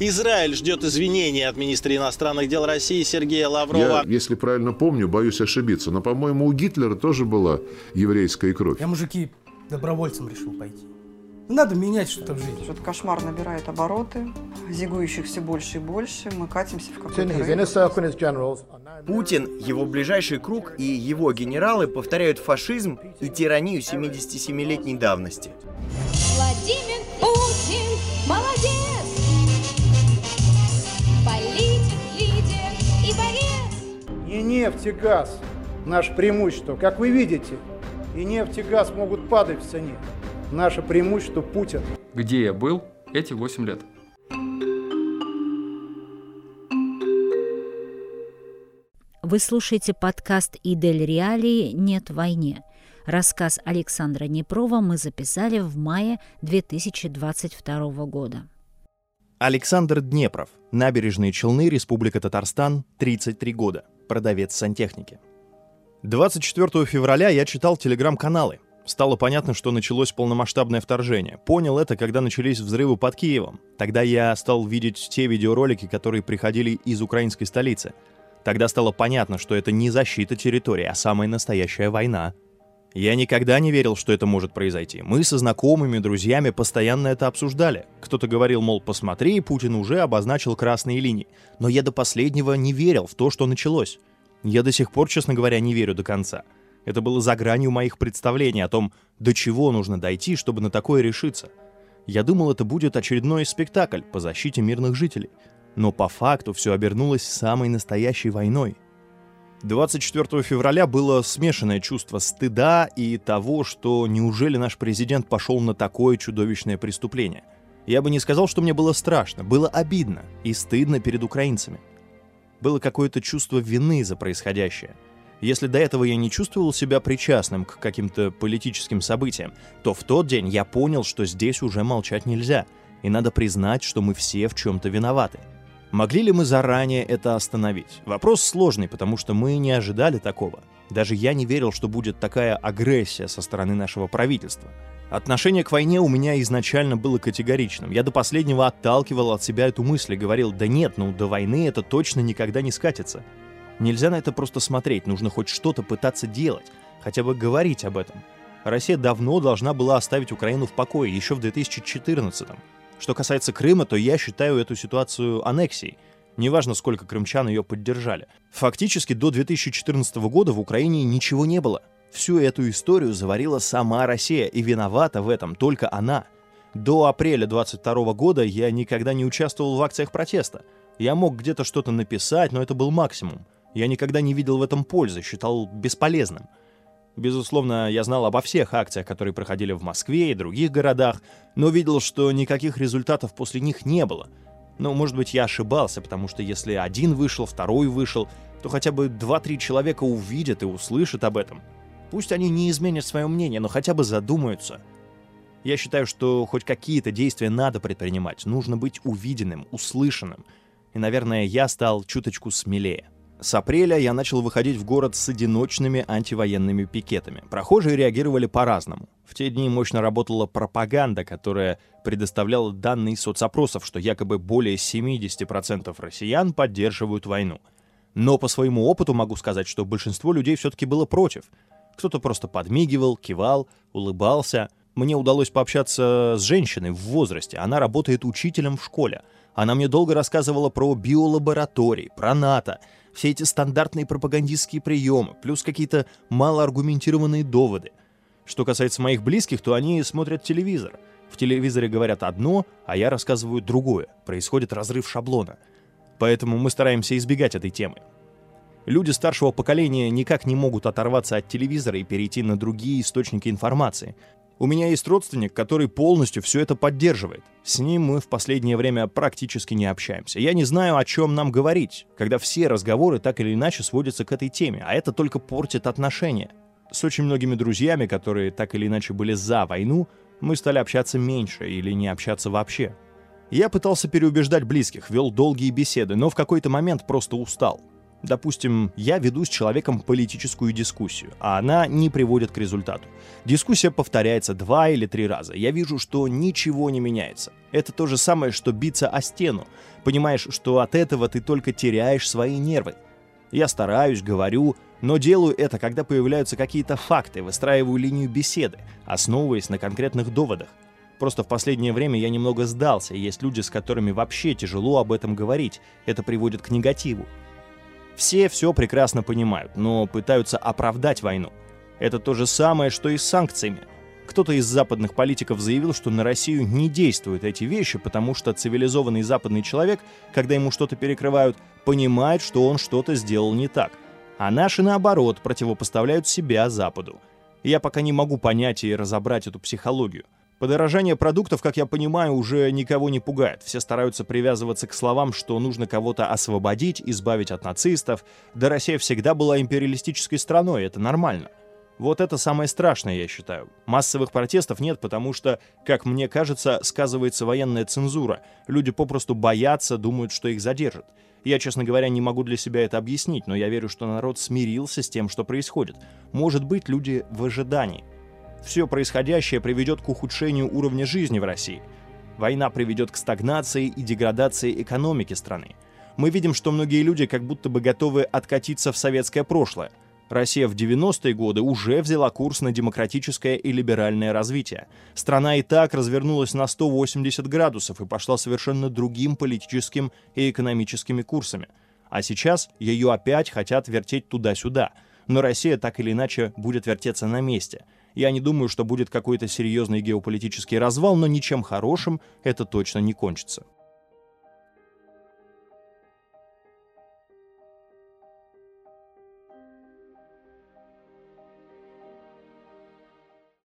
Израиль ждет извинений от министра иностранных дел России Сергея Лаврова. Я, если правильно помню, боюсь ошибиться, но, по-моему, у Гитлера тоже была еврейская кровь. Я, мужики, добровольцем решил пойти. Надо менять что-то в жизни. Этот кошмар набирает обороты, зигующих все больше и больше. Мы катимся в какой-то Путин, его ближайший круг и его генералы повторяют фашизм и тиранию 77-летней давности. Владимир Путин Не нефть и газ – наше преимущество. Как вы видите, и нефть и газ могут падать в цене. Наше преимущество – Путин. Где я был эти 8 лет? Вы слушаете подкаст «Идель Реалии. Нет войне». Рассказ Александра Непрова мы записали в мае 2022 года. Александр Днепров. Набережные Челны, Республика Татарстан, 33 года. Продавец сантехники. 24 февраля я читал телеграм-каналы. Стало понятно, что началось полномасштабное вторжение. Понял это, когда начались взрывы под Киевом. Тогда я стал видеть те видеоролики, которые приходили из украинской столицы. Тогда стало понятно, что это не защита территории, а самая настоящая война. Я никогда не верил, что это может произойти. Мы со знакомыми, друзьями постоянно это обсуждали. Кто-то говорил, мол, посмотри, Путин уже обозначил красные линии. Но я до последнего не верил в то, что началось. Я до сих пор, честно говоря, не верю до конца. Это было за гранью моих представлений о том, до чего нужно дойти, чтобы на такое решиться. Я думал, это будет очередной спектакль по защите мирных жителей. Но по факту все обернулось самой настоящей войной. 24 февраля было смешанное чувство стыда и того, что неужели наш президент пошел на такое чудовищное преступление. Я бы не сказал, что мне было страшно, было обидно и стыдно перед украинцами. Было какое-то чувство вины за происходящее – если до этого я не чувствовал себя причастным к каким-то политическим событиям, то в тот день я понял, что здесь уже молчать нельзя, и надо признать, что мы все в чем-то виноваты. Могли ли мы заранее это остановить? Вопрос сложный, потому что мы не ожидали такого. Даже я не верил, что будет такая агрессия со стороны нашего правительства. Отношение к войне у меня изначально было категоричным. Я до последнего отталкивал от себя эту мысль и говорил, да нет, ну до войны это точно никогда не скатится. Нельзя на это просто смотреть, нужно хоть что-то пытаться делать, хотя бы говорить об этом. Россия давно должна была оставить Украину в покое, еще в 2014 -м. Что касается Крыма, то я считаю эту ситуацию аннексией. Неважно, сколько крымчан ее поддержали. Фактически до 2014 года в Украине ничего не было. Всю эту историю заварила сама Россия, и виновата в этом только она. До апреля 22 года я никогда не участвовал в акциях протеста. Я мог где-то что-то написать, но это был максимум. Я никогда не видел в этом пользы, считал бесполезным. Безусловно, я знал обо всех акциях, которые проходили в Москве и других городах, но видел, что никаких результатов после них не было. Но, может быть, я ошибался, потому что если один вышел, второй вышел, то хотя бы два-три человека увидят и услышат об этом. Пусть они не изменят свое мнение, но хотя бы задумаются. Я считаю, что хоть какие-то действия надо предпринимать, нужно быть увиденным, услышанным. И, наверное, я стал чуточку смелее. С апреля я начал выходить в город с одиночными антивоенными пикетами. Прохожие реагировали по-разному. В те дни мощно работала пропаганда, которая предоставляла данные соцопросов, что якобы более 70% россиян поддерживают войну. Но по своему опыту могу сказать, что большинство людей все-таки было против. Кто-то просто подмигивал, кивал, улыбался. Мне удалось пообщаться с женщиной в возрасте. Она работает учителем в школе. Она мне долго рассказывала про биолаборатории, про НАТО, все эти стандартные пропагандистские приемы, плюс какие-то малоаргументированные доводы. Что касается моих близких, то они смотрят телевизор. В телевизоре говорят одно, а я рассказываю другое. Происходит разрыв шаблона. Поэтому мы стараемся избегать этой темы. Люди старшего поколения никак не могут оторваться от телевизора и перейти на другие источники информации. У меня есть родственник, который полностью все это поддерживает. С ним мы в последнее время практически не общаемся. Я не знаю, о чем нам говорить, когда все разговоры так или иначе сводятся к этой теме, а это только портит отношения. С очень многими друзьями, которые так или иначе были за войну, мы стали общаться меньше или не общаться вообще. Я пытался переубеждать близких, вел долгие беседы, но в какой-то момент просто устал. Допустим, я веду с человеком политическую дискуссию, а она не приводит к результату. Дискуссия повторяется два или три раза. Я вижу, что ничего не меняется. Это то же самое, что биться о стену. Понимаешь, что от этого ты только теряешь свои нервы. Я стараюсь, говорю, но делаю это, когда появляются какие-то факты, выстраиваю линию беседы, основываясь на конкретных доводах. Просто в последнее время я немного сдался, есть люди, с которыми вообще тяжело об этом говорить. Это приводит к негативу. Все все прекрасно понимают, но пытаются оправдать войну. Это то же самое, что и с санкциями. Кто-то из западных политиков заявил, что на Россию не действуют эти вещи, потому что цивилизованный западный человек, когда ему что-то перекрывают, понимает, что он что-то сделал не так. А наши, наоборот, противопоставляют себя Западу. Я пока не могу понять и разобрать эту психологию. Подорожание продуктов, как я понимаю, уже никого не пугает. Все стараются привязываться к словам, что нужно кого-то освободить, избавить от нацистов. Да Россия всегда была империалистической страной, это нормально. Вот это самое страшное, я считаю. Массовых протестов нет, потому что, как мне кажется, сказывается военная цензура. Люди попросту боятся, думают, что их задержат. Я, честно говоря, не могу для себя это объяснить, но я верю, что народ смирился с тем, что происходит. Может быть, люди в ожидании. Все происходящее приведет к ухудшению уровня жизни в России. Война приведет к стагнации и деградации экономики страны. Мы видим, что многие люди как будто бы готовы откатиться в советское прошлое. Россия в 90-е годы уже взяла курс на демократическое и либеральное развитие. Страна и так развернулась на 180 градусов и пошла совершенно другим политическим и экономическими курсами. А сейчас ее опять хотят вертеть туда-сюда. Но Россия так или иначе будет вертеться на месте – я не думаю, что будет какой-то серьезный геополитический развал, но ничем хорошим это точно не кончится.